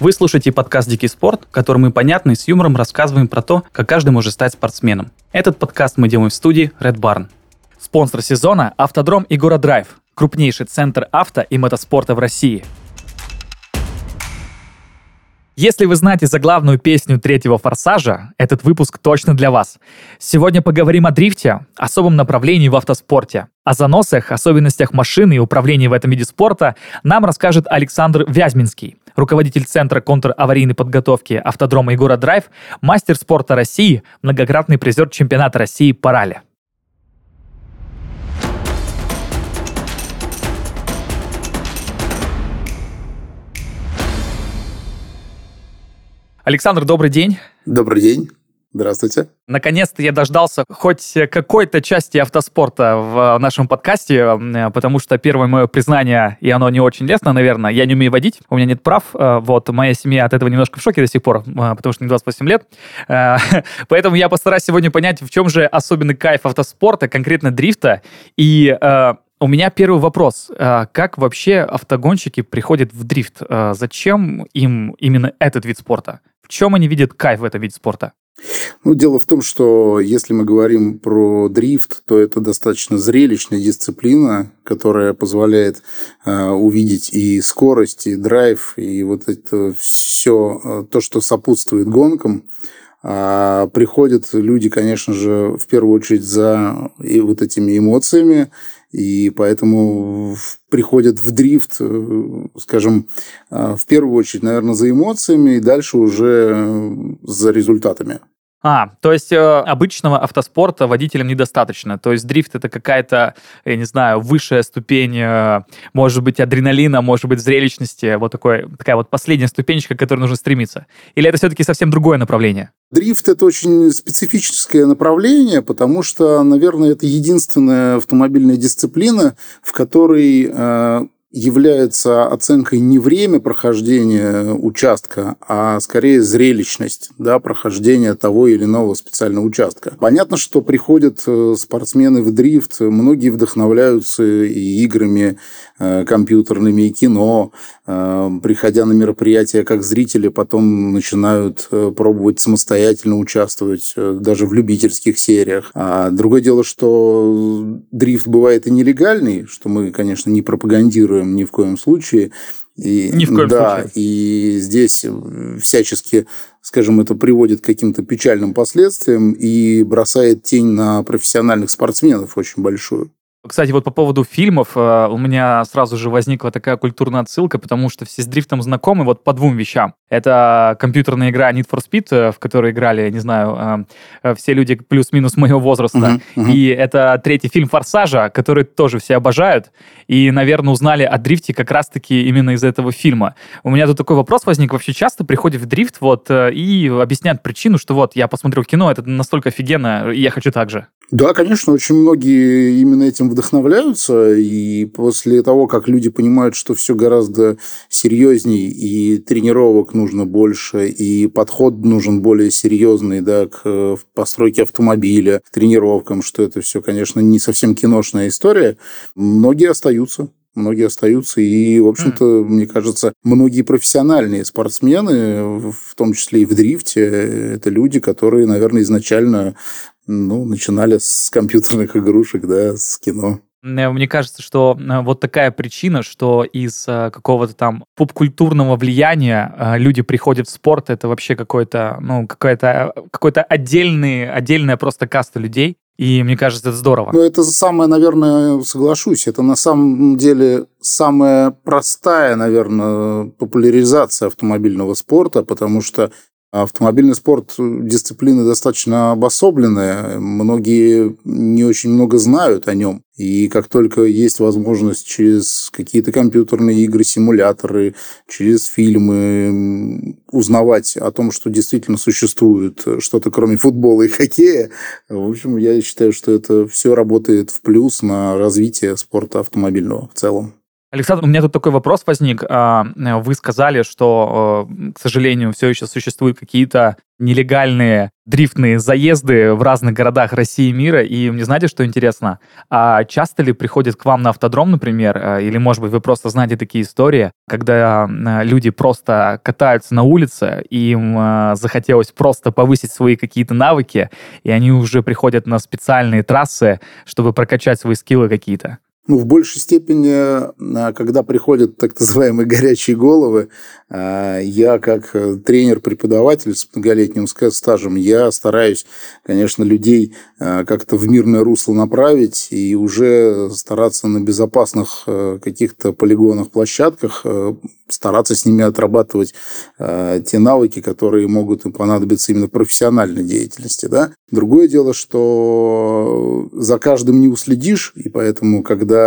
Вы слушаете подкаст «Дикий спорт», в котором мы понятно и с юмором рассказываем про то, как каждый может стать спортсменом. Этот подкаст мы делаем в студии Red Barn. Спонсор сезона – автодром Игора Драйв, крупнейший центр авто и мотоспорта в России – если вы знаете заглавную песню третьего «Форсажа», этот выпуск точно для вас. Сегодня поговорим о дрифте, особом направлении в автоспорте. О заносах, особенностях машины и управлении в этом виде спорта нам расскажет Александр Вязьминский, руководитель Центра контраварийной подготовки автодрома Егора Драйв, мастер спорта России, многократный призер чемпионата России по ралли. Александр, добрый день. Добрый день. Здравствуйте. Наконец-то я дождался хоть какой-то части автоспорта в нашем подкасте, потому что первое мое признание, и оно не очень лестно, наверное, я не умею водить, у меня нет прав, э, вот, моя семья от этого немножко в шоке до сих пор, э, потому что мне 28 лет, э, поэтому я постараюсь сегодня понять, в чем же особенный кайф автоспорта, конкретно дрифта, и у меня первый вопрос. Как вообще автогонщики приходят в дрифт? Зачем им именно этот вид спорта? чем они видят кайф в этом виде спорта? Ну, дело в том, что если мы говорим про дрифт, то это достаточно зрелищная дисциплина, которая позволяет э, увидеть и скорость, и драйв, и вот это все э, то, что сопутствует гонкам. А приходят люди, конечно же, в первую очередь за и вот этими эмоциями, и поэтому приходят в дрифт, э, скажем, э, в первую очередь, наверное, за эмоциями, и дальше уже э, за результатами. А, то есть э, обычного автоспорта водителям недостаточно. То есть дрифт это какая-то, я не знаю, высшая ступень, э, может быть, адреналина, может быть, зрелищности, вот такой, такая вот последняя ступенечка, к которой нужно стремиться. Или это все-таки совсем другое направление? Дрифт – это очень специфическое направление, потому что, наверное, это единственная автомобильная дисциплина, в которой э, является оценкой не время прохождения участка, а скорее зрелищность да, прохождения того или иного специального участка. Понятно, что приходят э, спортсмены в дрифт, многие вдохновляются и играми э, компьютерными, и кино, э, приходя на мероприятия как зрители, потом начинают пробовать самостоятельно участвовать даже в любительских сериях. А другое дело, что дрифт бывает и нелегальный, что мы, конечно, не пропагандируем игнорируем ни в коем случае. И, ни в коем да, случае. И здесь всячески, скажем, это приводит к каким-то печальным последствиям и бросает тень на профессиональных спортсменов очень большую. Кстати, вот по поводу фильмов э, у меня сразу же возникла такая культурная отсылка, потому что все с дрифтом знакомы вот по двум вещам. Это компьютерная игра Need for Speed, э, в которой играли, не знаю, э, все люди плюс-минус моего возраста. Uh-huh, uh-huh. И это третий фильм «Форсажа», который тоже все обожают. И, наверное, узнали о дрифте как раз-таки именно из этого фильма. У меня тут такой вопрос возник. Вообще часто приходят в дрифт вот и объясняют причину, что вот я посмотрел кино, это настолько офигенно, и я хочу так же. Да, конечно, очень многие именно этим вдохновляются, и после того, как люди понимают, что все гораздо серьезней, и тренировок нужно больше, и подход нужен более серьезный да, к э, постройке автомобиля, к тренировкам, что это все, конечно, не совсем киношная история, многие остаются многие остаются. И, в общем-то, mm. мне кажется, многие профессиональные спортсмены, в том числе и в дрифте, это люди, которые, наверное, изначально ну, начинали с компьютерных игрушек, да, с кино. Э, мне кажется, что э, вот такая причина, что из э, какого-то там поп-культурного влияния люди приходят в спорт, это вообще какой-то, ну, какой-то какой-то отдельный, отдельная просто каста людей. И мне кажется, это здорово. Ну, это самое, наверное, соглашусь, это на самом деле самая простая, наверное, популяризация автомобильного спорта, потому что Автомобильный спорт – дисциплина достаточно обособленная. Многие не очень много знают о нем. И как только есть возможность через какие-то компьютерные игры, симуляторы, через фильмы узнавать о том, что действительно существует что-то кроме футбола и хоккея, в общем, я считаю, что это все работает в плюс на развитие спорта автомобильного в целом. Александр, у меня тут такой вопрос возник. А, вы сказали, что, к сожалению, все еще существуют какие-то нелегальные дрифтные заезды в разных городах России и мира. И мне знаете, что интересно? А часто ли приходят к вам на автодром, например, а, или, может быть, вы просто знаете такие истории, когда люди просто катаются на улице, и им захотелось просто повысить свои какие-то навыки, и они уже приходят на специальные трассы, чтобы прокачать свои скиллы какие-то? Ну, в большей степени, а, когда приходят так называемые горячие головы, а, я как э, тренер-преподаватель с многолетним стажем, я стараюсь, конечно, людей а, как-то в мирное русло направить и уже стараться на безопасных э, каких-то полигонах, площадках э, стараться с ними отрабатывать те навыки, которые могут им понадобиться именно в профессиональной деятельности. Да? Другое дело, что за каждым не уследишь, и поэтому, когда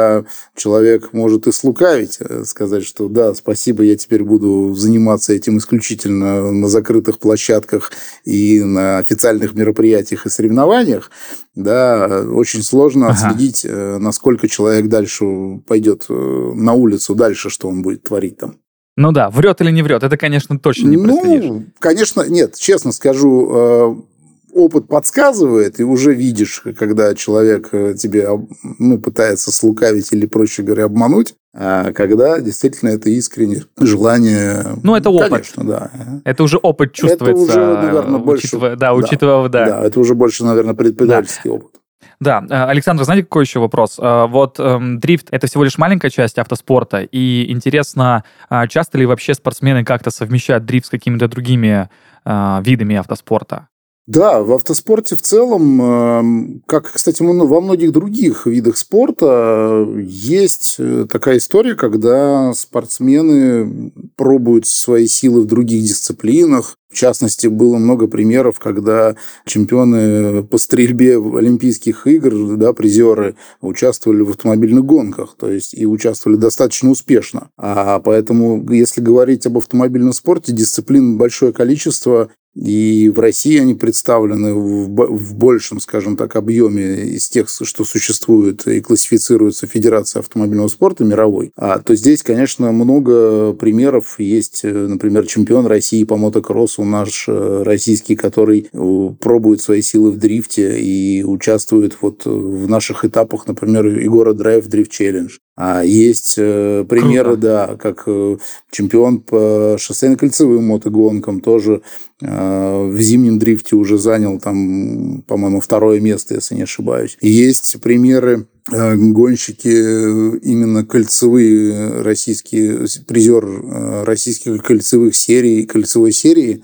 человек может и слукавить, э, сказать, что да, спасибо, я теперь буду заниматься этим исключительно на закрытых площадках и на официальных мероприятиях и соревнованиях, да, очень сложно ага. отследить, э, насколько человек дальше пойдет э, на улицу дальше, что он будет творить там. Ну да, врет или не врет, это, конечно, точно не Ну, конечно, нет, честно скажу, опыт подсказывает, и уже видишь, когда человек э, тебе ну, пытается слукавить или, проще говоря, обмануть, а когда действительно это искреннее желание. Ну, это опыт. Конечно, да. Это уже опыт чувствуется. Это уже, наверное, больше... Учитывая, да, учитывая, да. Да, это уже больше, наверное, предпринимательский да. опыт. Да, э, Александр, знаете, какой еще вопрос? Э, вот эм, дрифт — это всего лишь маленькая часть автоспорта, и интересно, а часто ли вообще спортсмены как-то совмещают дрифт с какими-то другими э, видами автоспорта? Да, в автоспорте в целом, эм, как, кстати, во многих других видах спорта, есть э, такая история, когда спортсмены пробуют свои силы в других дисциплинах. В частности, было много примеров, когда чемпионы по стрельбе в Олимпийских игр, да, призеры, участвовали в автомобильных гонках, то есть и участвовали достаточно успешно. А поэтому, если говорить об автомобильном спорте, дисциплин большое количество, и в России они представлены в, большем, скажем так, объеме из тех, что существует и классифицируется Федерация автомобильного спорта мировой. А, то здесь, конечно, много примеров. Есть, э, например, чемпион России по мотокроссу наш э, российский, который э, пробует свои силы в дрифте и участвует вот в наших этапах, например, Егора Драйв Дрифт Челлендж. А есть э, примеры, Круто. да, как э, чемпион по шоссейно-кольцевым мотогонкам тоже в зимнем дрифте уже занял там, по-моему, второе место, если не ошибаюсь. Есть примеры э, гонщики э, именно кольцевые российские призер э, российских кольцевых серий кольцевой серии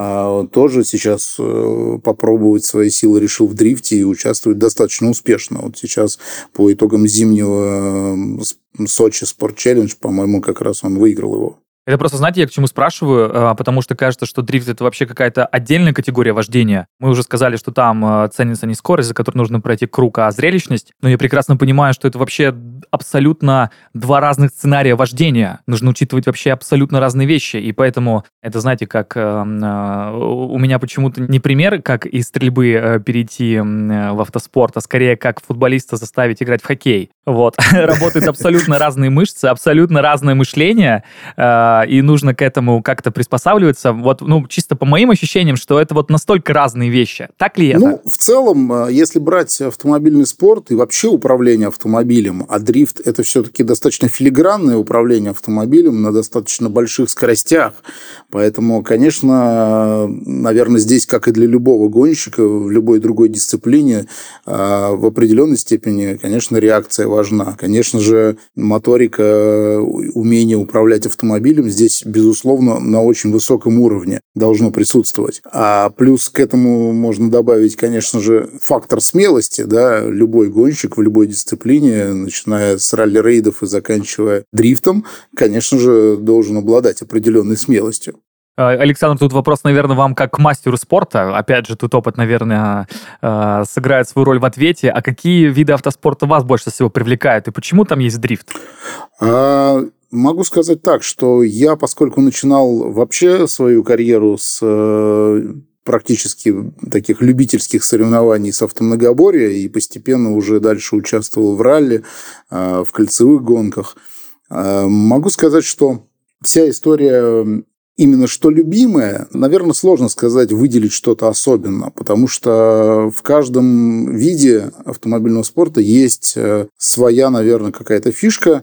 а тоже сейчас э, попробовать свои силы решил в дрифте и участвует достаточно успешно. Вот сейчас по итогам зимнего Сочи Спорт Челлендж, по-моему, как раз он выиграл его. Это просто, знаете, я к чему спрашиваю, а, потому что кажется, что дрифт это вообще какая-то отдельная категория вождения. Мы уже сказали, что там а, ценится не скорость, за которой нужно пройти круг, а зрелищность. Но я прекрасно понимаю, что это вообще абсолютно два разных сценария вождения. Нужно учитывать вообще абсолютно разные вещи. И поэтому это, знаете, как э, у меня почему-то не пример, как из стрельбы э, перейти в автоспорт, а скорее как футболиста заставить играть в хоккей. Вот. Работают абсолютно разные мышцы, абсолютно разное мышление и нужно к этому как-то приспосабливаться. Вот, ну, чисто по моим ощущениям, что это вот настолько разные вещи. Так ли это? Ну, в целом, э, если брать автомобильный спорт и вообще управление автомобилем, а дрифт – это все-таки достаточно филигранное управление автомобилем на достаточно больших скоростях. Поэтому, конечно, наверное, здесь, как и для любого гонщика, в любой другой дисциплине, э, в определенной степени, конечно, реакция важна. Конечно же, моторика, умение управлять автомобилем здесь, безусловно, на очень высоком уровне должно присутствовать. А плюс к этому можно добавить, конечно же, фактор смелости. Да? Любой гонщик в любой дисциплине, начиная с ралли-рейдов и заканчивая дрифтом, конечно же, должен обладать определенной смелостью. А, Александр, тут вопрос, наверное, вам как к мастеру спорта. Опять же, тут опыт, наверное, а, сыграет свою роль в ответе. А какие виды автоспорта вас больше всего привлекают и почему там есть дрифт? А, Могу сказать так, что я, поскольку начинал вообще свою карьеру с э, практически таких любительских соревнований с автомногоборья и постепенно уже дальше участвовал в ралли, э, в кольцевых гонках, Могу сказать, что вся история именно что любимое, наверное, сложно сказать, выделить что-то особенно, потому что в каждом виде автомобильного спорта есть э, своя, наверное, какая-то фишка.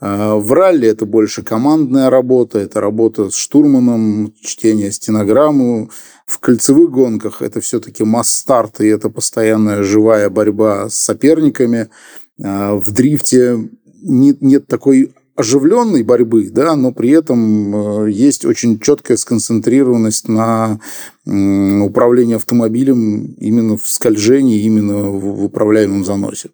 Э, в ралли это больше командная работа, это работа с штурманом, чтение стенограмму. В кольцевых гонках это все-таки масс-старт, и это постоянная живая борьба с соперниками. Э, в дрифте нет, нет такой оживленной борьбы, да, но при этом э, есть очень четкая сконцентрированность на управлении автомобилем именно в скольжении, именно в управляемом заносе.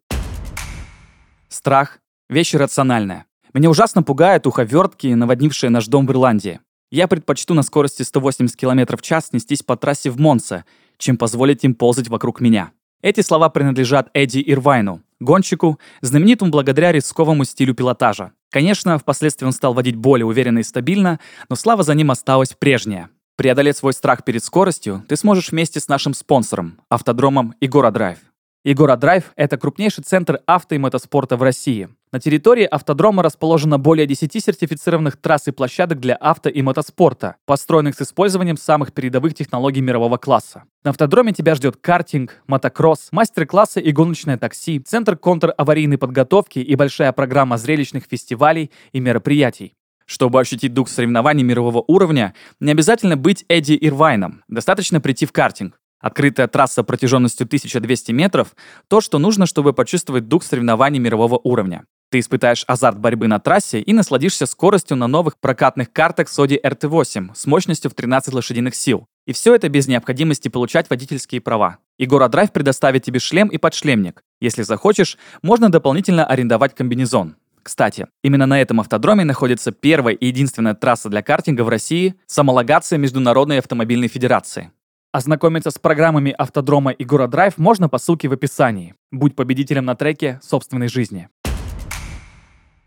Страх – вещь рациональная. Меня ужасно пугают уховертки, наводнившие наш дом в Ирландии. Я предпочту на скорости 180 км в час нестись по трассе в Монце, чем позволить им ползать вокруг меня. Эти слова принадлежат Эдди Ирвайну, гонщику, знаменитому благодаря рисковому стилю пилотажа. Конечно, впоследствии он стал водить более уверенно и стабильно, но слава за ним осталась прежняя. Преодолеть свой страх перед скоростью ты сможешь вместе с нашим спонсором, автодромом Игора Драйв. Игора Драйв – это крупнейший центр авто и мотоспорта в России. На территории автодрома расположено более 10 сертифицированных трасс и площадок для авто и мотоспорта, построенных с использованием самых передовых технологий мирового класса. На автодроме тебя ждет картинг, мотокросс, мастер-классы и гоночное такси, центр контр-аварийной подготовки и большая программа зрелищных фестивалей и мероприятий. Чтобы ощутить дух соревнований мирового уровня, не обязательно быть Эдди Ирвайном, достаточно прийти в картинг. Открытая трасса протяженностью 1200 метров – то, что нужно, чтобы почувствовать дух соревнований мирового уровня. Ты испытаешь азарт борьбы на трассе и насладишься скоростью на новых прокатных картах Sodi RT8 с мощностью в 13 лошадиных сил. И все это без необходимости получать водительские права. Игора Драйв предоставит тебе шлем и подшлемник. Если захочешь, можно дополнительно арендовать комбинезон. Кстати, именно на этом автодроме находится первая и единственная трасса для картинга в России с Международной автомобильной федерации. Ознакомиться с программами автодрома и Драйв можно по ссылке в описании. Будь победителем на треке собственной жизни.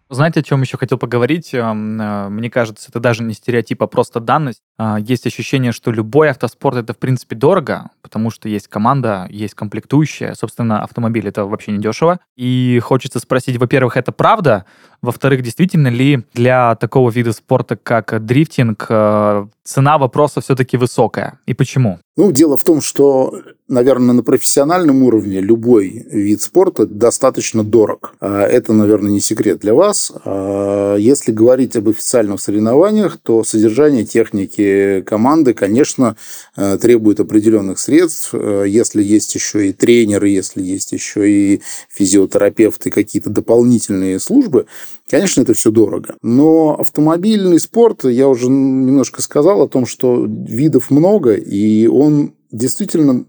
Знаете, о чем еще хотел поговорить? Эм, э, мне кажется, это даже не стереотип, а просто данность. А, есть ощущение, что любой автоспорт это в принципе дорого, потому что есть команда, есть комплектующая. Собственно, автомобиль это вообще не дешево. И хочется спросить, во-первых, это правда? Во-вторых, действительно ли для такого вида спорта, как дрифтинг, э, цена вопроса все-таки высокая? И почему? Ну, дело в том, что, наверное, на профессиональном уровне любой вид спорта достаточно дорог. А это, наверное, не секрет для вас. А если говорить об официальных соревнованиях, то содержание техники команды, конечно, э, требует определенных средств. Э, если есть еще и тренеры, если есть еще и физиотерапевты, какие-то дополнительные службы, Конечно, это все дорого. Но автомобильный спорт, я уже немножко сказал о том, что видов много, и он действительно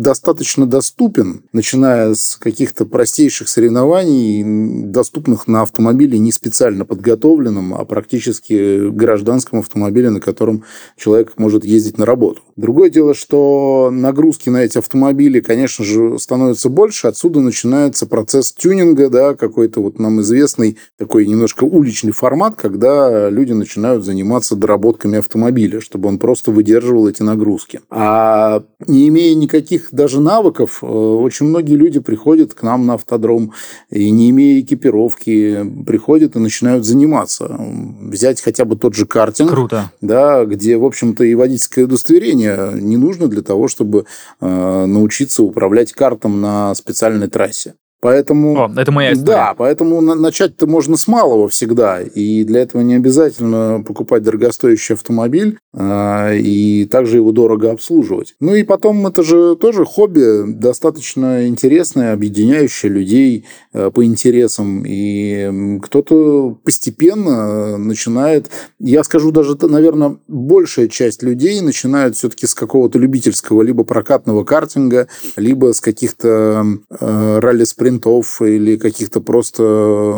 достаточно доступен, начиная с каких-то простейших соревнований, доступных на автомобиле не специально подготовленном, а практически гражданском автомобиле, на котором человек может ездить на работу. Другое дело, что нагрузки на эти автомобили, конечно же, становятся больше. Отсюда начинается процесс тюнинга, да, какой-то вот нам известный такой немножко уличный формат, когда люди начинают заниматься доработками автомобиля, чтобы он просто выдерживал эти нагрузки. А не имея никаких даже навыков. Э, очень многие люди приходят к нам на автодром и, не имея экипировки, приходят и начинают заниматься. Взять хотя бы тот же картинг. Круто. Да, где, в общем-то, и водительское удостоверение не нужно для того, чтобы э, научиться управлять картом на специальной трассе. Поэтому... О, это моя история. Да, поэтому начать-то можно с малого всегда. И для этого не обязательно покупать дорогостоящий автомобиль а, и также его дорого обслуживать. Ну и потом это же тоже хобби достаточно интересное, объединяющее людей а, по интересам. И кто-то постепенно начинает... Я скажу даже, наверное, большая часть людей начинают все-таки с какого-то любительского либо прокатного картинга, либо с каких-то э, ралли-спринтов спринтов или каких-то просто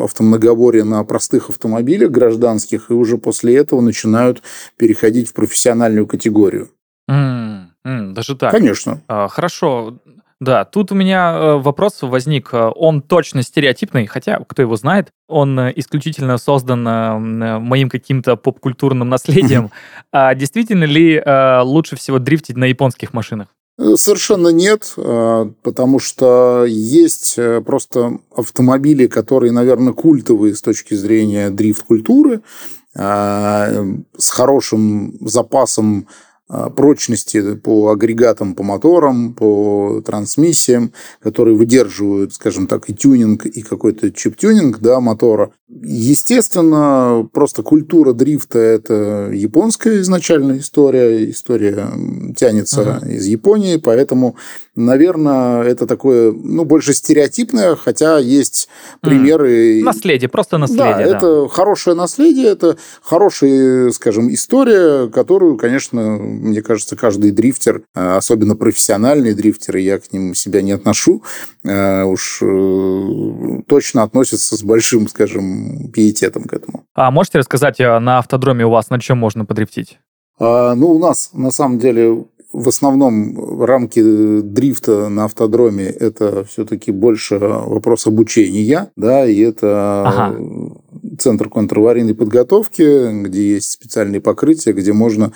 автомногоборья на простых автомобилях гражданских, и уже после этого начинают переходить в профессиональную категорию. Mm, mm, даже так? Конечно. А, хорошо. Да, тут у меня э, вопрос возник. Он точно стереотипный, хотя кто его знает. Он э, исключительно создан э, моим каким-то поп-культурным наследием. А действительно ли лучше всего дрифтить на японских машинах? Совершенно нет, потому что есть просто автомобили, которые, наверное, культовые с точки зрения дрифт-культуры, с хорошим запасом а, прочности по агрегатам, по моторам, по трансмиссиям, которые выдерживают, скажем так, и тюнинг, и какой-то чип-тюнинг да, мотора. Естественно, просто культура дрифта – это японская изначальная история. История тянется uh-huh. из Японии, поэтому, наверное, это такое, ну, больше стереотипное, хотя есть примеры. Mm. Наследие, просто наследие. Да, да, это хорошее наследие, это хорошая, скажем, история, которую, конечно, мне кажется, каждый дрифтер, особенно профессиональные дрифтеры, я к ним себя не отношу, э, уж э, точно относятся с большим, скажем, пиететом к этому. А можете рассказать, э, на автодроме у вас на чем можно подрифтить? А, ну, у нас, на самом деле, в основном рамки дрифта на автодроме это все-таки больше вопрос обучения, да, и это ага. центр контраварийной подготовки, где есть специальные покрытия, где можно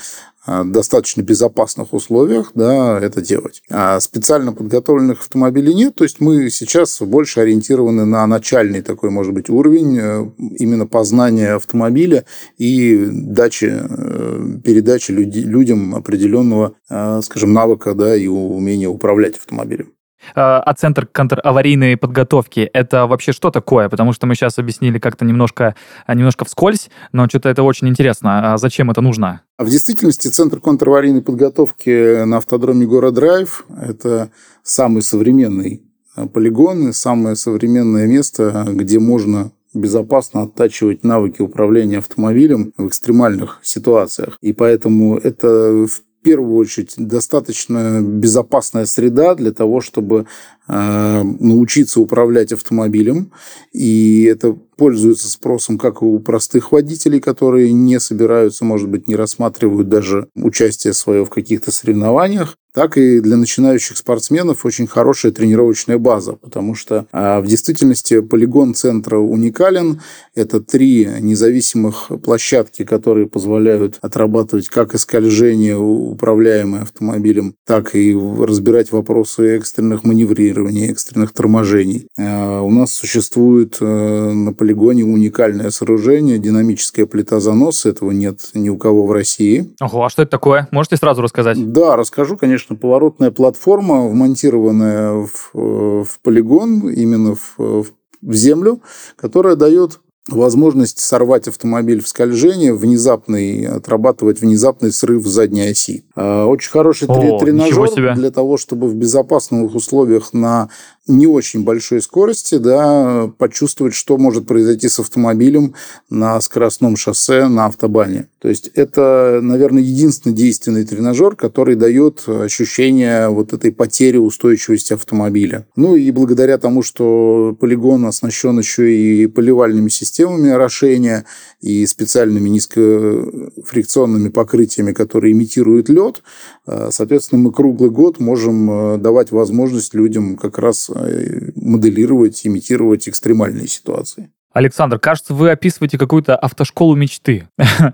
достаточно безопасных условиях да, это делать. А специально подготовленных автомобилей нет, то есть мы сейчас больше ориентированы на начальный такой, может быть, уровень э, именно познания автомобиля и дачи, э, передачи людям определенного, э, скажем, навыка да, и умения управлять автомобилем. А, а центр контраварийной подготовки – это вообще что такое? Потому что мы сейчас объяснили как-то немножко, немножко вскользь, но что-то это очень интересно. А зачем это нужно? В действительности Центр контраварийной подготовки на автодроме Город Драйв – это самый современный а, полигон и самое современное место, где можно безопасно оттачивать навыки управления автомобилем в экстремальных ситуациях. И поэтому это в первую очередь достаточно безопасная среда для того, чтобы э, научиться управлять автомобилем. И это пользуется спросом как у простых водителей, которые не собираются, может быть, не рассматривают даже участие свое в каких-то соревнованиях, так и для начинающих спортсменов очень хорошая тренировочная база, потому что а, в действительности полигон центра уникален. Это три независимых площадки, которые позволяют отрабатывать как и скольжение, управляемое автомобилем, так и разбирать вопросы экстренных маневрирований, экстренных торможений. А, у нас существует э, на полигоне уникальное сооружение, динамическая плита заноса. Этого нет ни у кого в России. Ого, а что это такое? Можете сразу рассказать? Да, расскажу, конечно поворотная платформа, вмонтированная в, э, в полигон, именно в, в землю, которая дает возможность сорвать автомобиль в скольжении, внезапный, отрабатывать внезапный срыв задней оси. А, очень хороший О, тренажер для того, чтобы в безопасных условиях на не очень большой скорости, да, почувствовать, что может произойти с автомобилем на скоростном шоссе, на автобане. То есть это, наверное, единственный действенный тренажер, который дает ощущение вот этой потери устойчивости автомобиля. Ну и благодаря тому, что полигон оснащен еще и поливальными системами орошения и специальными низкофрикционными покрытиями, которые имитируют лед, э, соответственно, мы круглый год можем э, давать возможность людям как раз Э, моделировать, имитировать экстремальные ситуации. Александр, кажется, вы описываете какую-то автошколу мечты.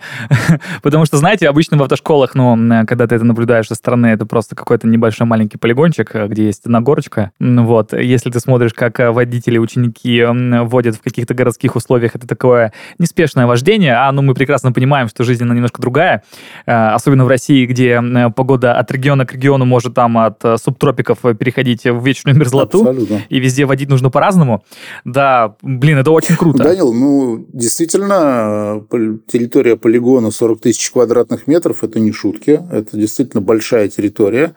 Потому что, знаете, обычно в автошколах, ну, когда ты это наблюдаешь со стороны, это просто какой-то небольшой маленький полигончик, э, где есть одна горочка. Вот. Если ты смотришь, как э, водители, ученики водят в каких-то городских условиях, это такое неспешное вождение, а ну мы прекрасно понимаем, что жизнь, она немножко другая. Э, особенно в России, где погода от региона к региону может там от субтропиков переходить в вечную мерзлоту. Абсолютно. И везде водить нужно по-разному. Да, блин, это очень круто круто. Данил, ну, действительно, территория полигона 40 тысяч квадратных метров – это не шутки. Это действительно большая территория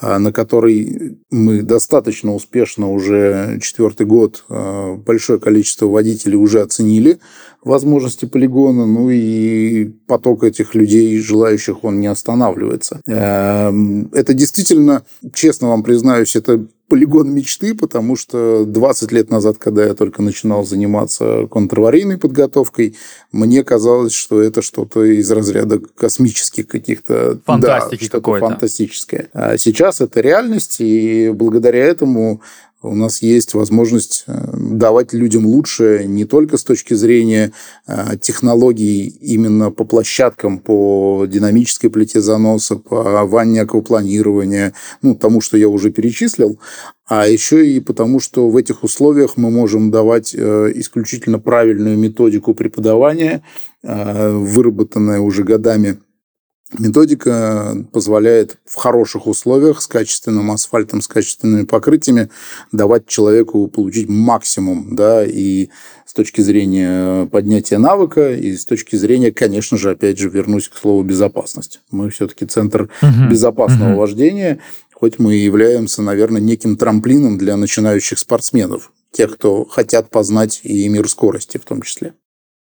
а, на которой мы достаточно успешно уже четвертый год а, большое количество водителей уже оценили возможности полигона, ну и поток этих людей, желающих, он не останавливается. Эм, это действительно, честно вам признаюсь, это полигон мечты, потому что 20 лет назад, когда я только начинал заниматься контраварийной подготовкой, мне казалось, что это что-то из разряда космических каких-то... Фантастики да, что-то фантастическое. А сейчас это реальность, и благодаря этому у нас есть возможность э, давать людям лучше не только с точки зрения э, технологий именно по площадкам, по динамической плите заноса, по ванне аквапланирования, ну, тому, что я уже перечислил, а еще и потому, что в этих условиях мы можем давать э, исключительно правильную методику преподавания, выработанная уже годами Методика позволяет в хороших условиях с качественным асфальтом, с качественными покрытиями давать человеку получить максимум, да, и с точки зрения поднятия навыка, и с точки зрения, конечно же, опять же, вернусь к слову безопасность. Мы все-таки центр угу. безопасного угу. вождения, хоть мы и являемся, наверное, неким трамплином для начинающих спортсменов, тех, кто хотят познать и мир скорости в том числе.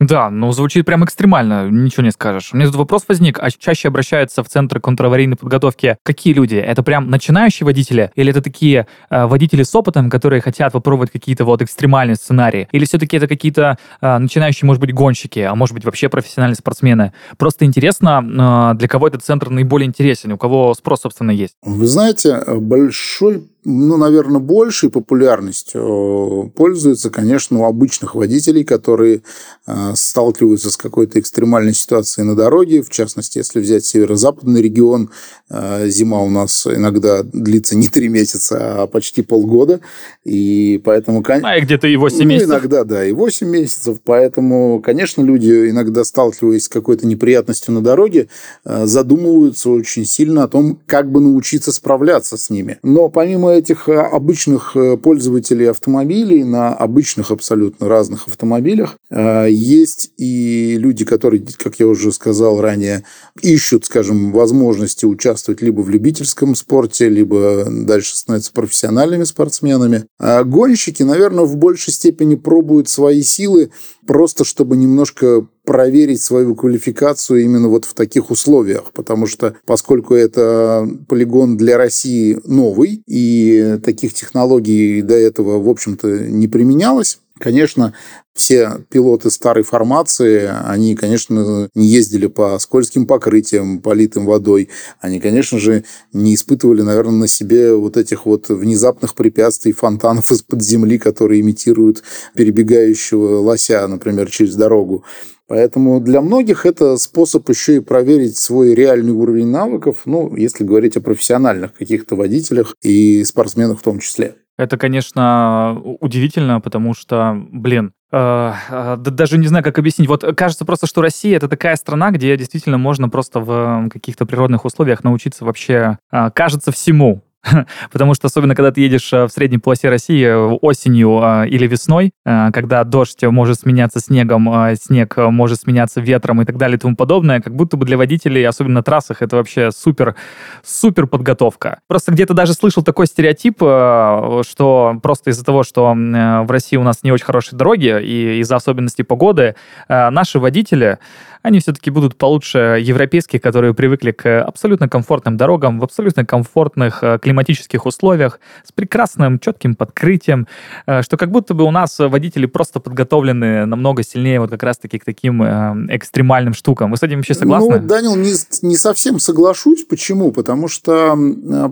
Да, ну звучит прям экстремально, ничего не скажешь. У меня тут вопрос возник, а чаще обращаются в Центр контраварийной подготовки какие люди? Это прям начинающие водители? Или это такие э, водители с опытом, которые хотят попробовать какие-то вот экстремальные сценарии? Или все-таки это какие-то э, начинающие, может быть, гонщики, а может быть, вообще профессиональные спортсмены? Просто интересно, э, для кого этот центр наиболее интересен, у кого спрос, собственно, есть? Вы знаете, большой ну, наверное, большей популярностью пользуется, конечно, у обычных водителей, которые э, сталкиваются с какой-то экстремальной ситуацией на дороге. В частности, если взять северо-западный регион, э, зима у нас иногда длится не три месяца, а почти полгода. И поэтому... А где-то и 8 ну, месяцев. иногда, да, и 8 месяцев. Поэтому, конечно, люди, иногда сталкиваясь с какой-то неприятностью на дороге, э, задумываются очень сильно о том, как бы научиться справляться с ними. Но помимо этих э, обычных э, пользователей автомобилей на обычных абсолютно разных автомобилях э, есть и люди, которые, как я уже сказал ранее, ищут, скажем, возможности участвовать либо в любительском спорте, либо дальше становятся профессиональными спортсменами. А гонщики, наверное, в большей степени пробуют свои силы просто чтобы немножко проверить свою квалификацию именно вот в таких условиях, потому что поскольку это полигон для России новый, и таких технологий до этого, в общем-то, не применялось, Конечно, все пилоты старой формации, они, конечно, не ездили по скользким покрытиям, политым водой. Они, конечно же, не испытывали, наверное, на себе вот этих вот внезапных препятствий, фонтанов из-под земли, которые имитируют перебегающего лося, например, через дорогу. Поэтому для многих это способ еще и проверить свой реальный уровень навыков, ну, если говорить о профессиональных каких-то водителях и спортсменах в том числе. Это, конечно, удивительно, потому что, блин, э, э, даже не знаю, как объяснить. Вот кажется просто, что Россия это такая страна, где действительно можно просто в каких-то природных условиях научиться вообще, э, кажется, всему. Потому что особенно, когда ты едешь э, в средней полосе России э, осенью э, или весной, когда дождь может сменяться снегом, снег может сменяться ветром и так далее и тому подобное, как будто бы для водителей, особенно на трассах, это вообще супер, супер подготовка. Просто где-то даже слышал такой стереотип, что просто из-за того, что в России у нас не очень хорошие дороги и из-за особенностей погоды, наши водители они все-таки будут получше европейских, которые привыкли к абсолютно комфортным дорогам, в абсолютно комфортных э, климатических условиях, с прекрасным четким подкрытием, э, что как будто бы у нас водители просто подготовлены намного сильнее вот как раз-таки к таким э, экстремальным штукам. Вы с этим вообще согласны? Ну, Данил, не, не совсем соглашусь. Почему? Потому что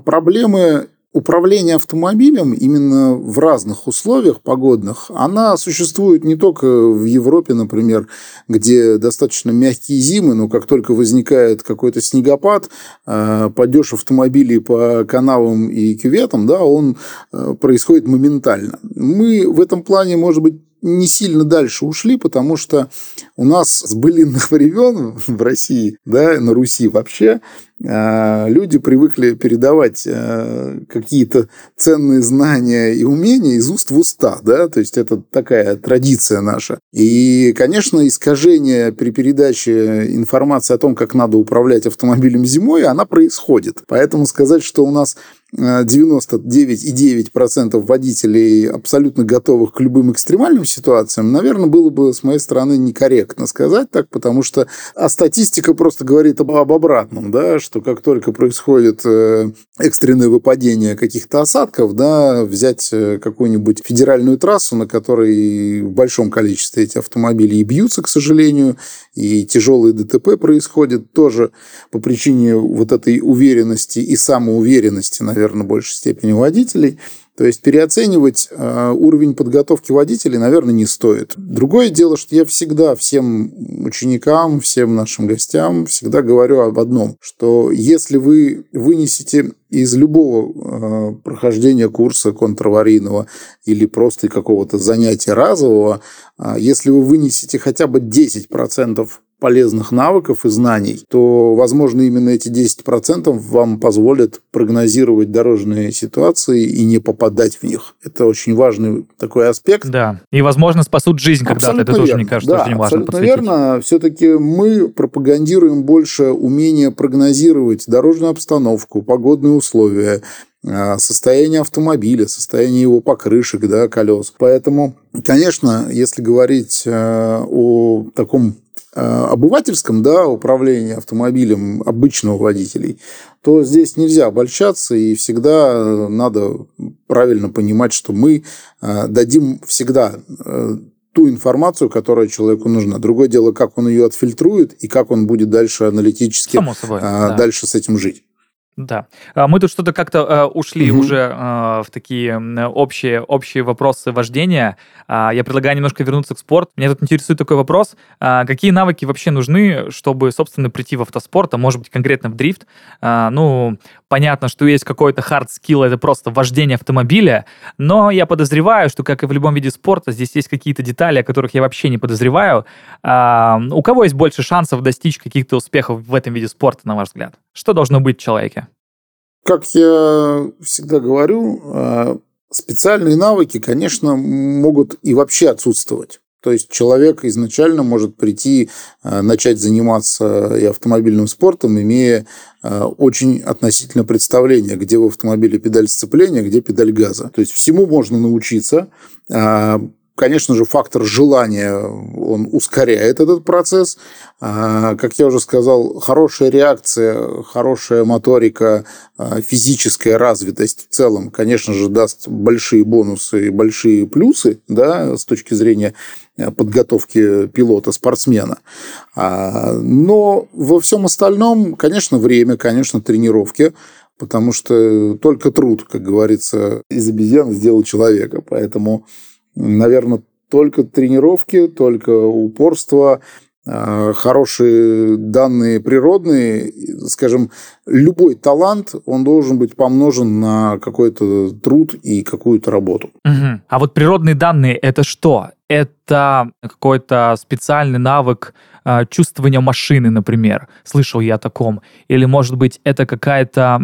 проблемы управление автомобилем именно в разных условиях погодных, она существует не только в Европе, например, где достаточно мягкие зимы, но как только возникает какой-то снегопад, э, падеж автомобилей по канавам и кюветам, да, он э, происходит моментально. Мы в этом плане, может быть, не сильно дальше ушли, потому что у нас с былинных времен в России, да, на Руси вообще, люди привыкли передавать а, какие-то ценные знания и умения из уст в уста, да, то есть это такая традиция наша. И, конечно, искажение при передаче информации о том, как надо управлять автомобилем зимой, она происходит. Поэтому сказать, что у нас 99,9% водителей абсолютно готовых к любым экстремальным ситуациям, наверное, было бы с моей стороны некорректно сказать так, потому что а статистика просто говорит об, об обратном, да, что как только происходит э, экстренное выпадение каких-то осадков, да, взять э, какую-нибудь федеральную трассу, на которой в большом количестве эти автомобили и бьются, к сожалению, и тяжелые ДТП происходят тоже по причине вот этой уверенности и самоуверенности, наверное, в большей степени водителей. То есть переоценивать э, уровень подготовки водителей, наверное, не стоит. Другое дело, что я всегда всем ученикам, всем нашим гостям всегда говорю об одном, что если вы вынесете из любого э, прохождения курса контраварийного или просто какого-то занятия разового, э, если вы вынесете хотя бы 10% полезных навыков и знаний, то, возможно, именно эти 10% вам позволят прогнозировать дорожные ситуации и не попадать в них. Это очень важный такой аспект. Да. И, возможно, спасут жизнь когда-то. Это верно. тоже, мне кажется, да, очень важно абсолютно подсветить. верно. Все-таки мы пропагандируем больше умение прогнозировать дорожную обстановку, погодные условия, а, состояние автомобиля, состояние его покрышек, да, колес. Поэтому, конечно, если говорить э, о таком обывательском да, управлении автомобилем обычного водителей, то здесь нельзя обольщаться, и всегда надо правильно понимать, что мы э, дадим всегда э, ту информацию, которая человеку нужна. Другое дело, как он ее отфильтрует и как он будет дальше аналитически собой, дальше да. с этим жить. Да. А мы тут что-то как-то э, ушли угу. уже э, в такие общие, общие вопросы вождения. Э, я предлагаю немножко вернуться к спорту. Меня тут интересует такой вопрос. Какие навыки вообще нужны, чтобы, собственно, прийти в автоспорт, а может быть, конкретно в дрифт? Ну, понятно, что есть какой-то hard skill, это просто вождение автомобиля, но я подозреваю, что, как и в любом виде спорта, здесь есть какие-то детали, о которых я вообще не подозреваю. У кого есть больше шансов достичь каких-то успехов в этом виде спорта, на ваш взгляд? Что должно быть в человеке? Как я всегда говорю, а, специальные навыки, конечно, могут и вообще отсутствовать. То есть человек изначально может прийти, а, начать заниматься и автомобильным спортом, имея а, очень относительно представление, где в автомобиле педаль сцепления, где педаль газа. То есть всему можно научиться. Конечно же, фактор желания, он ускоряет этот процесс. А, как я уже сказал, хорошая реакция, хорошая моторика, а, физическая развитость в целом, конечно же, даст большие бонусы и большие плюсы да, с точки зрения э, подготовки пилота-спортсмена. А, но во всем остальном, конечно, время, конечно, тренировки, потому что только труд, как говорится, из обезьян сделал человека. Поэтому наверное, только тренировки, только упорство, а, хорошие данные природные, скажем, любой талант, он должен быть помножен на какой-то труд и какую-то работу. Угу. А вот природные данные это что? Это какой-то специальный навык э, чувствования машины, например. Слышал я о таком. Или, может быть, это какая-то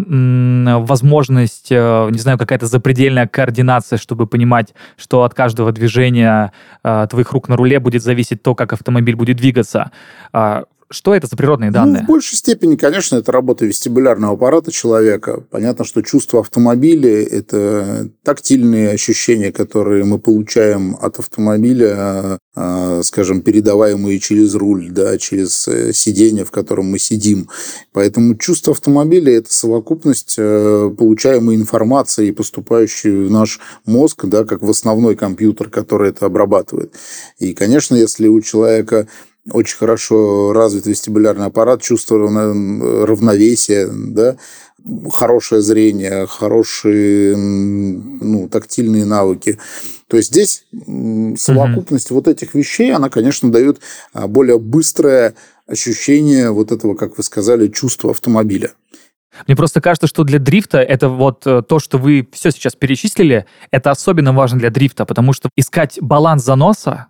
возможность, э, не знаю, какая-то запредельная координация, чтобы понимать, что от каждого движения э, твоих рук на руле будет зависеть то, как автомобиль будет двигаться. Э, что это за природные данные? Ну, в большей степени, конечно, это работа вестибулярного аппарата человека. Понятно, что чувство автомобиля – это тактильные ощущения, которые мы получаем от автомобиля, а, скажем, передаваемые через руль, да, через э, сиденье, в котором мы сидим. Поэтому чувство автомобиля – это совокупность э, получаемой информации, поступающей в наш мозг, да, как в основной компьютер, который это обрабатывает. И, конечно, если у человека очень хорошо развит вестибулярный аппарат, чувство равновесия, да, хорошее зрение, хорошие ну, тактильные навыки. То есть здесь совокупность угу. вот этих вещей, она, конечно, дает а, более быстрое ощущение вот этого, как вы сказали, чувства автомобиля. Мне просто кажется, что для дрифта это вот э, то, что вы все сейчас перечислили, это особенно важно для дрифта, потому что искать баланс заноса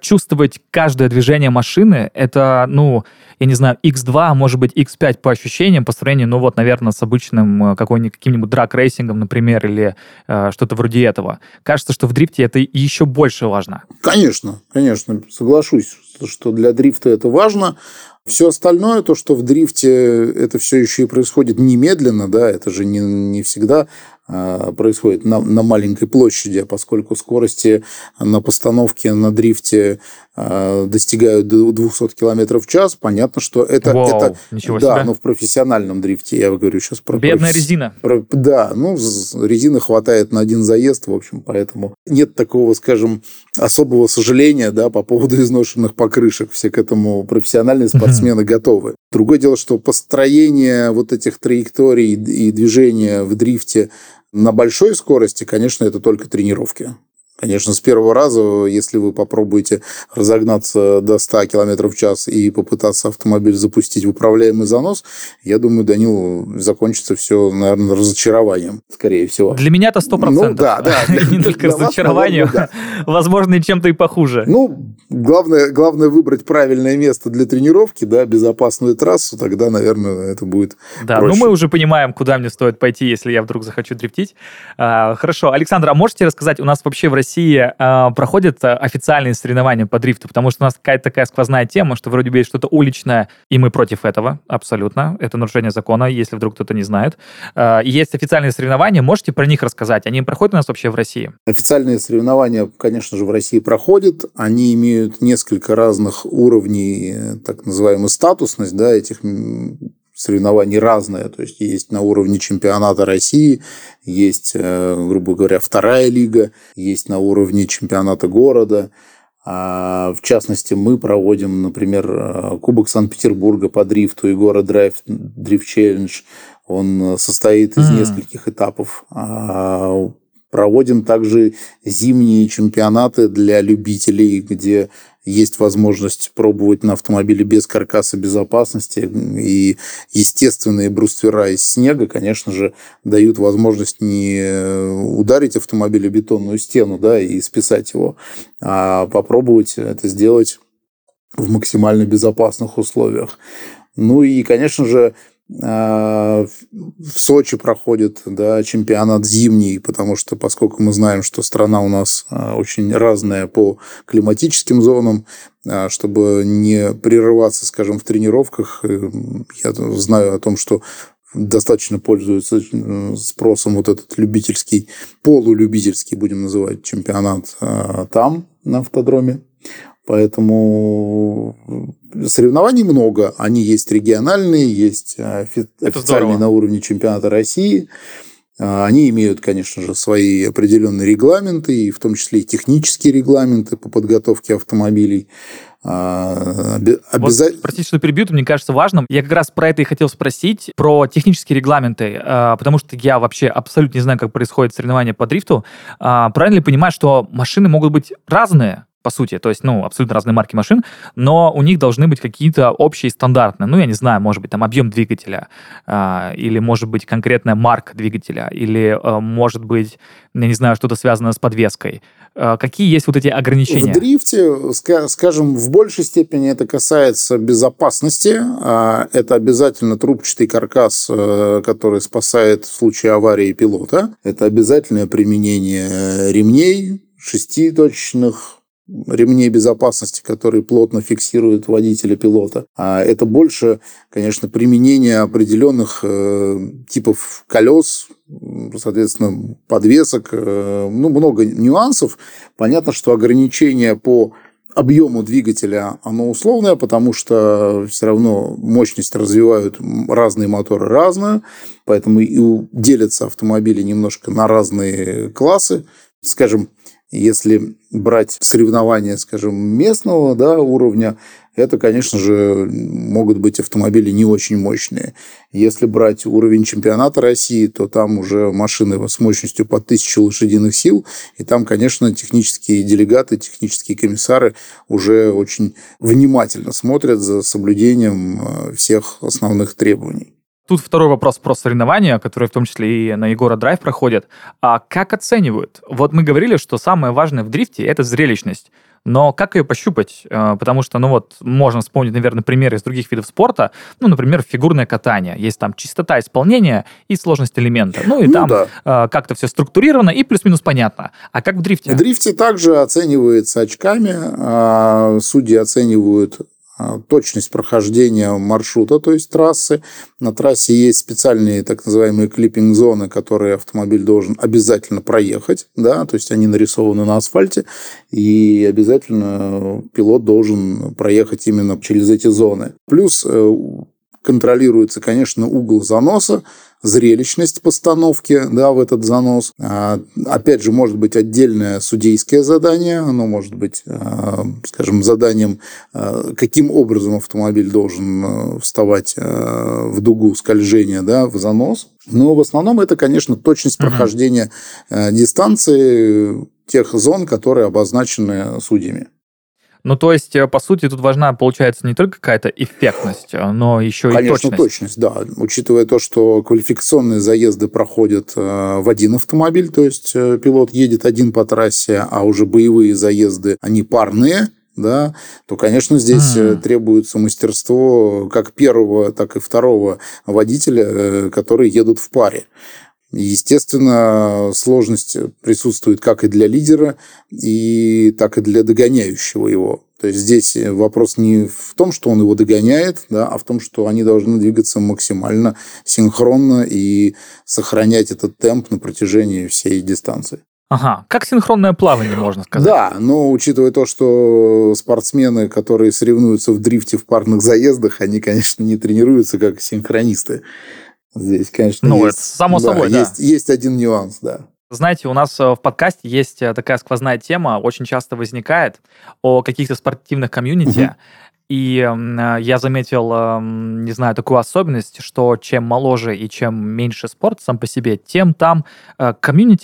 чувствовать каждое движение машины, это, ну, я не знаю, X2, а может быть X5 по ощущениям, по сравнению, ну вот, наверное, с обычным э, каким-нибудь драг-рейсингом, например, или э, что-то вроде этого. Кажется, что в дрифте это еще больше важно. Конечно, конечно, соглашусь, что для дрифта это важно. Все остальное, то, что в дрифте это все еще и происходит немедленно, да, это же не, не всегда а, происходит на, на маленькой площади, поскольку скорости на постановке на дрифте а, достигают 200 км в час, понятно, что это... Вау, это ничего да, себе. но в профессиональном дрифте, я говорю сейчас про... Бедная профи... резина. Про, да, ну, резины хватает на один заезд, в общем, поэтому нет такого, скажем, особого сожаления, да, по поводу изношенных покрышек. Все к этому профессиональные спортсмены готовы. Другое дело, что построение вот этих траекторий и движения в дрифте На большой скорости, конечно, это только тренировки. Конечно, с первого раза, если вы попробуете разогнаться до 100 км в час и попытаться автомобиль запустить в управляемый занос, я думаю, Данил, закончится все, наверное, разочарованием, скорее всего. Для меня это 100%. Ну, да, да. Не только разочарованием, возможно, и чем-то и похуже. Ну, главное, главное выбрать правильное место для тренировки, да, безопасную трассу, тогда, наверное, это будет Да, ну мы уже понимаем, куда мне стоит пойти, если я вдруг захочу дрифтить. А, хорошо. Александр, а можете рассказать, у нас вообще в России России э, проходят э, официальные соревнования по дрифту? Потому что у нас какая-то такая сквозная тема, что вроде бы есть что-то уличное, и мы против этого, абсолютно. Это нарушение закона, если вдруг кто-то не знает. Э, есть официальные соревнования, можете про них рассказать? Они проходят у нас вообще в России? Официальные соревнования, конечно же, в России проходят. Они имеют несколько разных уровней, так называемую статусность да, этих соревнований разные. То есть есть на уровне чемпионата России, есть, э, грубо говоря, вторая лига, есть на уровне чемпионата города. А в частности, мы проводим, например, э, Кубок Санкт-Петербурга по дрифту и город Драйв Дрифт Челлендж. Он состоит из mm. нескольких этапов. А проводим также зимние чемпионаты для любителей, где есть возможность пробовать на автомобиле без каркаса безопасности. И естественные бруствера из снега, конечно же, дают возможность не ударить автомобиль бетонную стену да, и списать его, а попробовать это сделать в максимально безопасных условиях. Ну и, конечно же, в Сочи проходит да, чемпионат зимний, потому что, поскольку мы знаем, что страна у нас а, очень разная по климатическим зонам, а, чтобы не прерываться, скажем, в тренировках, э, я знаю о том, что достаточно пользуется спросом вот этот любительский, полулюбительский, будем называть, чемпионат там, на автодроме. Поэтому соревнований много. Они есть региональные, есть э, официальные на уровне чемпионата России. А, они имеют, конечно же, свои определенные регламенты, и в том числе и технические регламенты по подготовке автомобилей. А, Обяза... Вот, простите, что перебью, мне кажется важным. Я как раз про это и хотел спросить, про технические регламенты, потому что я вообще абсолютно не знаю, как происходит соревнование по дрифту. Правильно ли понимать, что машины могут быть разные? По сути. То есть, ну, абсолютно разные марки машин, но у них должны быть какие-то общие стандартные. Ну, я не знаю, может быть, там объем двигателя, э, или, может быть, конкретная марка двигателя, или, э, может быть, я не знаю, что-то связанное с подвеской. Э, какие есть вот эти ограничения? В дрифте, скажем, в большей степени это касается безопасности. А, это обязательно трубчатый каркас, э, который спасает в случае аварии пилота. Это обязательное применение ремней, шеститочных, ремней безопасности, которые плотно фиксируют водителя пилота. А это больше, конечно, применение определенных э, типов колес, соответственно, подвесок, э, ну, много нюансов. Понятно, что ограничения по объему двигателя, оно условное, потому что все равно мощность развивают разные моторы разную, поэтому и делятся автомобили немножко на разные классы. Скажем, если брать соревнования, скажем, местного да, уровня, это, конечно же, могут быть автомобили не очень мощные. Если брать уровень чемпионата России, то там уже машины с мощностью по 1000 лошадиных сил, и там, конечно, технические делегаты, технические комиссары уже очень внимательно смотрят за соблюдением э, всех основных требований. Тут второй вопрос про соревнования, которые в том числе и на Егора Драйв проходят. А как оценивают? Вот мы говорили, что самое важное в дрифте – это зрелищность. Но как ее пощупать? Э, потому что, ну вот, можно вспомнить, наверное, примеры из других видов спорта. Ну, например, фигурное катание. Есть там чистота исполнения и сложность элемента. Ну, и ну, там да. Э, как-то все структурировано и плюс-минус понятно. А как в дрифте? В дрифте также оценивается очками. А, судьи оценивают точность прохождения маршрута, то есть трассы. На трассе есть специальные так называемые клиппинг-зоны, которые автомобиль должен обязательно проехать, да, то есть они нарисованы на асфальте, и обязательно пилот должен проехать именно через эти зоны. Плюс э, контролируется, конечно, угол заноса, зрелищность постановки да, в этот занос. А, опять же, может быть отдельное судейское задание, оно может быть, а, скажем, заданием, а, каким образом автомобиль должен вставать в дугу скольжения да, в занос. Но в основном это, конечно, точность прохождения угу. дистанции тех зон, которые обозначены судьями. Ну, то есть, э, по сути, тут важна, получается, не только какая-то эффектность, э, но еще Конечно, и точность. точность, да. Учитывая то, что квалификационные заезды проходят э, в один автомобиль, то есть пилот едет один по трассе, а уже боевые заезды, они парные, да, то, конечно, здесь mm. требуется мастерство как первого, так и второго водителя, которые едут в паре. Естественно, сложность присутствует как и для лидера, и так и для догоняющего его. То есть здесь вопрос не в том, что он его догоняет, да, а в том, что они должны двигаться максимально синхронно и сохранять этот темп на протяжении всей дистанции. Ага, как синхронное плавание, можно сказать. Да, но учитывая то, что спортсмены, которые соревнуются в дрифте в парных заездах, они, конечно, не тренируются как синхронисты. Здесь, конечно, ну, есть, это само да, собой, да. Есть, есть один нюанс, да. Знаете, у нас э, в подкасте есть э, такая сквозная тема, очень часто возникает о каких-то спортивных комьюнити. Угу. И э, я заметил, э, не знаю, такую особенность, что чем моложе и чем меньше спорт сам по себе, тем там э,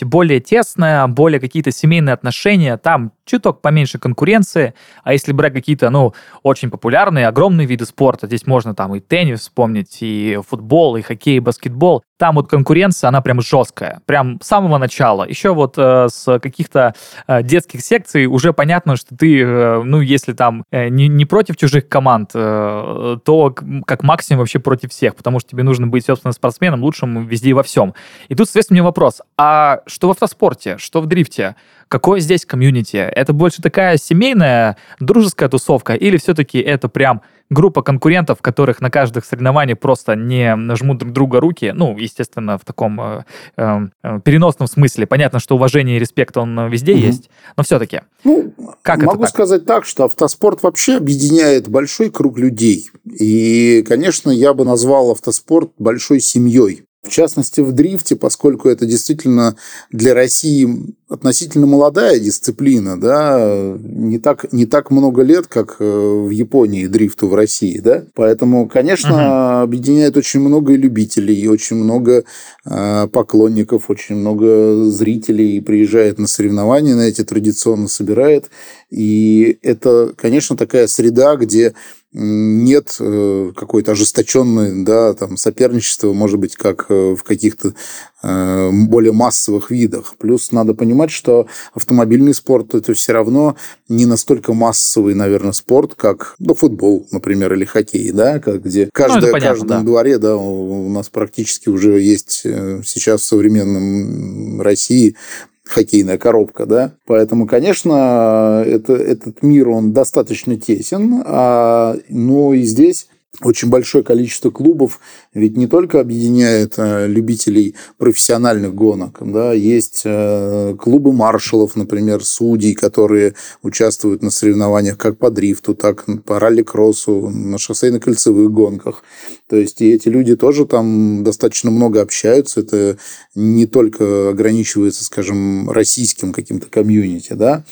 более тесное, более какие-то семейные отношения, там чуток поменьше конкуренции. А если брать какие-то, ну, очень популярные, огромные виды спорта, здесь можно там и теннис вспомнить, и футбол, и хоккей, и баскетбол, там вот конкуренция, она прям жесткая, прям с самого начала. Еще вот э, с каких-то э, детских секций уже понятно, что ты, э, ну, если там э, не, не против чужих команд, э, то как максимум вообще против всех, потому что тебе нужно быть, собственно, спортсменом, лучшим везде и во всем. И тут, соответственно, мне вопрос, а что в автоспорте, что в дрифте? Какое здесь комьюнити? Это больше такая семейная, дружеская тусовка или все-таки это прям группа конкурентов, которых на каждых соревнованиях просто не жмут друг друга руки, ну, естественно, в таком э, э, э переносном смысле. Понятно, что уважение и респект, он везде угу. есть, но все-таки. Ну, как могу так? сказать так, что автоспорт вообще объединяет большой круг людей. И, конечно, я бы назвал автоспорт большой семьей. В частности, в дрифте, поскольку это действительно для России относительно молодая дисциплина, да, не так, не так много лет, как э, в Японии дрифту в России, да, поэтому, конечно, uh-huh. объединяет очень много любителей, очень много э, поклонников, очень много зрителей приезжает на соревнования, на эти традиционно собирает, и это, конечно, такая среда, где нет э, какой-то ожесточенной да, там, соперничества, может быть, как э, в каких-то э, более массовых видах. Плюс надо понимать, что автомобильный спорт это все равно не настолько массовый, наверное, спорт, как ну, футбол, например, или хоккей, да, как, где каждый, ну, понятно, каждом да. дворе да, у нас практически уже есть сейчас в современном России хоккейная коробка, да. Поэтому, конечно, это, этот мир, он достаточно тесен, а, но и здесь очень большое количество клубов ведь не только объединяет э, любителей профессиональных гонок, да, есть э, клубы маршалов, например, судей, которые участвуют на соревнованиях как по дрифту, так по ралли-кроссу, на шоссейно-кольцевых гонках. То есть и эти люди тоже там достаточно много общаются. Это не только ограничивается, скажем, российским каким-то комьюнити, да,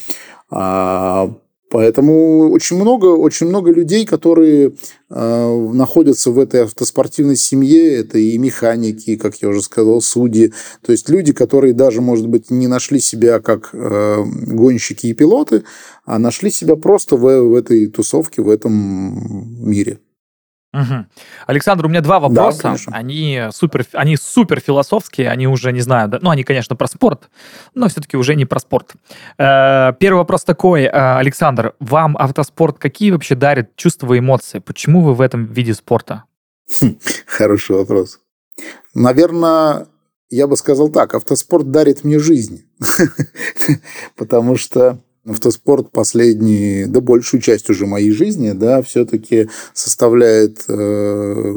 а Поэтому очень много, очень много людей, которые э, находятся в этой автоспортивной семье, это и механики, как я уже сказал, судьи, то есть люди, которые даже, может быть, не нашли себя как э, гонщики и пилоты, а нашли себя просто в, в этой тусовке, в этом мире. Угу. Александр, у меня два вопроса. Да, они супер, они супер философские, они уже не знаю, да, ну они, конечно, про спорт, но все-таки уже не про спорт. Э, первый вопрос такой, э, Александр, вам автоспорт какие вообще дарит чувства и эмоции? Почему вы в этом виде спорта? Хм, хороший вопрос. Наверное, я бы сказал так, автоспорт дарит мне жизнь, потому что Автоспорт последний, да большую часть уже моей жизни, да, все-таки составляет э,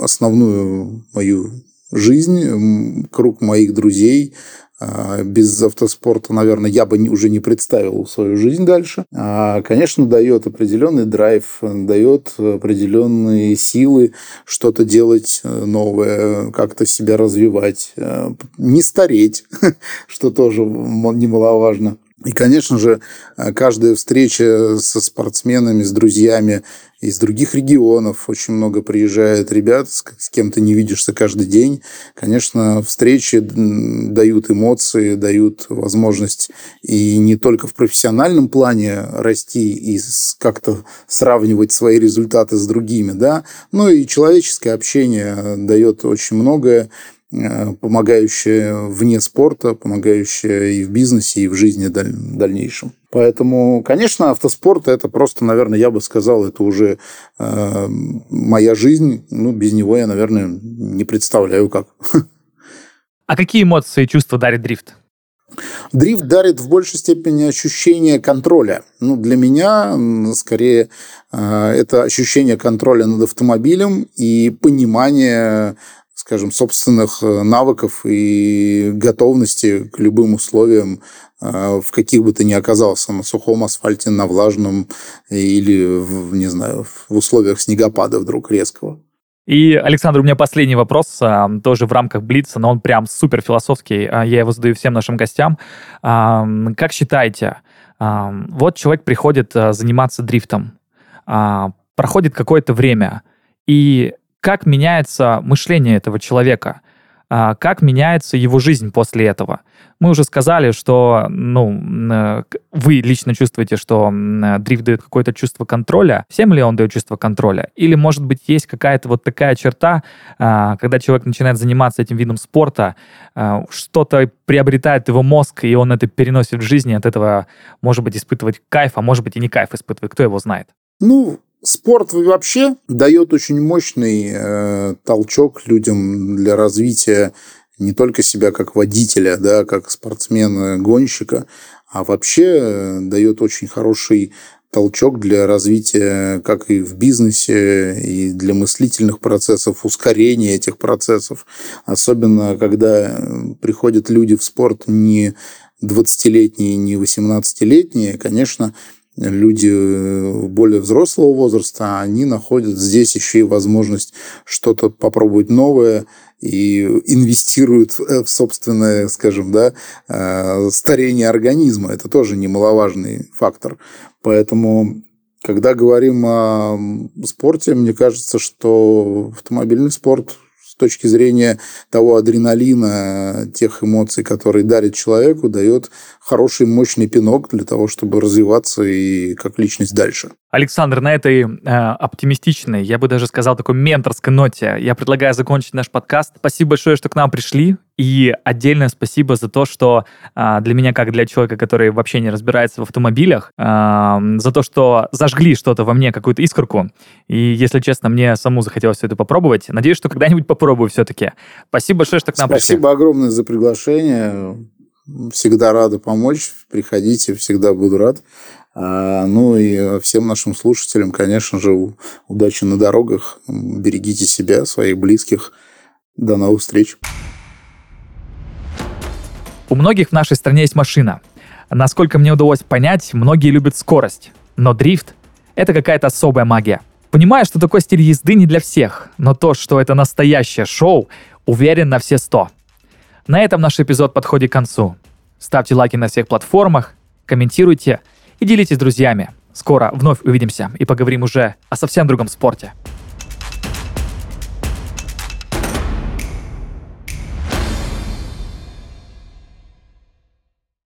основную мою жизнь, круг моих друзей, А, без автоспорта, наверное, я бы уже не представил свою жизнь дальше. А, конечно, дает определенный драйв, дает определенные силы что-то делать э, новое, как-то себя развивать, э, не стареть, что тоже немаловажно. И, конечно же, э, каждая встреча со спортсменами, с друзьями из других регионов, очень много приезжает ребят, с, кем ты не видишься каждый день. Конечно, встречи дают эмоции, дают возможность и не только в профессиональном плане расти и как-то сравнивать свои результаты с другими, да, но и человеческое общение дает очень многое. Э, помогающая вне спорта, помогающая и в бизнесе, и в жизни дальнейшем. Поэтому, конечно, автоспорт это просто, наверное, я бы сказал, это уже э, моя жизнь. Ну, без него я, наверное, не представляю как. А какие эмоции и чувства дарит дрифт? Дрифт дарит в большей степени ощущение контроля. Ну, для меня, скорее, э, это ощущение контроля над автомобилем и понимание скажем, собственных э, навыков и готовности к любым условиям, э, в каких бы ты ни оказался, на сухом асфальте, на влажном или, в, не знаю, в условиях снегопада вдруг резкого. И, Александр, у меня последний вопрос, а, тоже в рамках Блица, но он прям супер философский. А, я его задаю всем нашим гостям. А, как считаете, вот человек приходит заниматься дрифтом, проходит какое-то время, и как меняется мышление этого человека, а, как меняется его жизнь после этого. Мы уже сказали, что ну, э, вы лично чувствуете, что дрифт дает какое-то чувство контроля. Всем ли он дает чувство контроля? Или, может быть, есть какая-то вот такая черта, а, когда человек начинает заниматься этим видом спорта, а, что-то приобретает его мозг, и он это переносит в жизни, от этого, может быть, испытывать кайф, а может быть, и не кайф испытывает. Кто его знает? Ну, Спорт вообще дает очень мощный э, толчок людям для развития не только себя как водителя, да, как спортсмена-гонщика, а вообще э, дает очень хороший толчок для развития как и в бизнесе, и для мыслительных процессов, ускорения этих процессов. Особенно, когда э, приходят люди в спорт не 20-летние, не 18-летние, конечно, люди э, более взрослого возраста, они находят здесь еще и возможность что-то попробовать новое и инвестируют в собственное, скажем, да, э, старение организма. Это тоже немаловажный фактор. Поэтому когда говорим о спорте, мне кажется, что автомобильный спорт с точки зрения того адреналина, тех эмоций, которые дарит человеку, дает хороший, мощный пинок для того, чтобы развиваться и как личность дальше. Александр, на этой э, оптимистичной, я бы даже сказал, такой менторской ноте я предлагаю закончить наш подкаст. Спасибо большое, что к нам пришли. И отдельное спасибо за то, что э, для меня, как для человека, который вообще не разбирается в автомобилях, э, за то, что зажгли что-то во мне, какую-то искорку. И, если честно, мне саму захотелось все это попробовать. Надеюсь, что когда-нибудь попробую все-таки. Спасибо большое, что к нам спасибо пришли. Спасибо огромное за приглашение. Всегда рада помочь. Приходите, всегда буду рад. А, ну и всем нашим слушателям, конечно же, удачи на дорогах. Берегите себя, своих близких. До новых встреч. У многих в нашей стране есть машина. Насколько мне удалось понять, многие любят скорость. Но дрифт — это какая-то особая магия. Понимаю, что такой стиль езды не для всех, но то, что это настоящее шоу, уверен на все сто. На этом наш эпизод подходит к концу. Ставьте лайки на всех платформах, комментируйте и делитесь с друзьями. Скоро вновь увидимся и поговорим уже о совсем другом спорте.